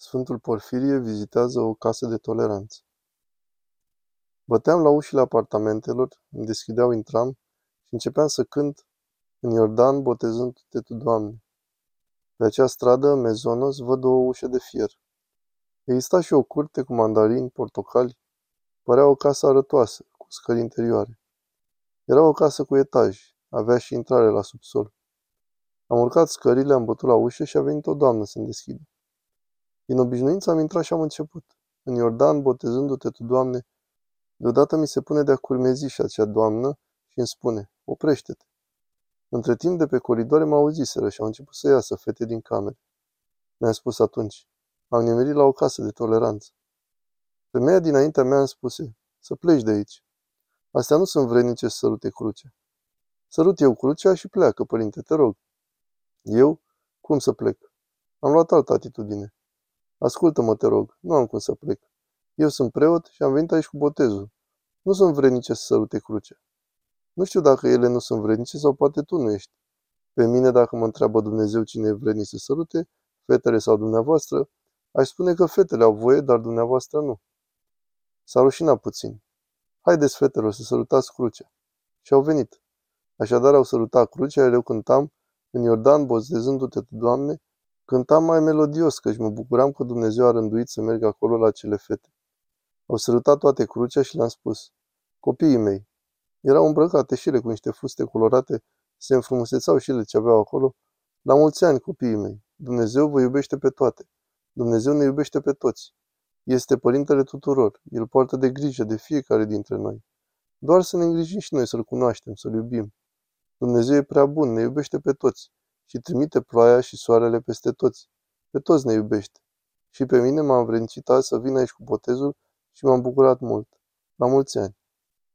Sfântul Porfirie vizitează o casă de toleranță. Băteam la ușile apartamentelor, îmi deschideau, intram și începeam să cânt în Iordan, botezându-te tu, Doamne. Pe acea stradă, mezonos, văd o ușă de fier. Exista și o curte cu mandarini, portocali. Părea o casă arătoasă, cu scări interioare. Era o casă cu etaj, avea și intrare la subsol. Am urcat scările, am bătut la ușă și a venit o doamnă să-mi deschidă. Din obișnuință am intrat și am început. În Iordan, botezându-te tu, Doamne, deodată mi se pune de-a curmezi și acea doamnă și îmi spune, oprește-te. Între timp de pe coridoare mă auziseră și au început să iasă fete din camere. Mi-a spus atunci, am nimerit la o casă de toleranță. Femeia dinaintea mea îmi spuse, să pleci de aici. Astea nu sunt vrednice să sărute crucea. Sărut eu crucea și pleacă, părinte, te rog. Eu? Cum să plec? Am luat altă atitudine. Ascultă-mă, te rog, nu am cum să plec. Eu sunt preot și am venit aici cu botezul. Nu sunt vrednice să sărute crucea. Nu știu dacă ele nu sunt vrednice sau poate tu nu ești. Pe mine, dacă mă întreabă Dumnezeu cine e vrednic să sărute, fetele sau dumneavoastră, aș spune că fetele au voie, dar dumneavoastră nu. S-a rușinat puțin. Haideți, fetelor, să sărutați crucea. Și au venit. Așadar au sărutat crucea, iar eu cântam, în Iordan, botezându-te tu, Doamne, Cântam mai melodios, căci mă bucuram că Dumnezeu a rânduit să merg acolo la cele fete. Au sărutat toate crucea și le-am spus, copiii mei, erau îmbrăcate și ele cu niște fuste colorate, se înfrumusețau și ele ce aveau acolo. La mulți ani, copiii mei, Dumnezeu vă iubește pe toate. Dumnezeu ne iubește pe toți. Este Părintele tuturor. El poartă de grijă de fiecare dintre noi. Doar să ne îngrijim și noi să-L cunoaștem, să-L iubim. Dumnezeu e prea bun, ne iubește pe toți și trimite ploaia și soarele peste toți. Pe toți ne iubește. Și pe mine m-a învrednicit azi să vin aici cu botezul și m-am bucurat mult. La mulți ani!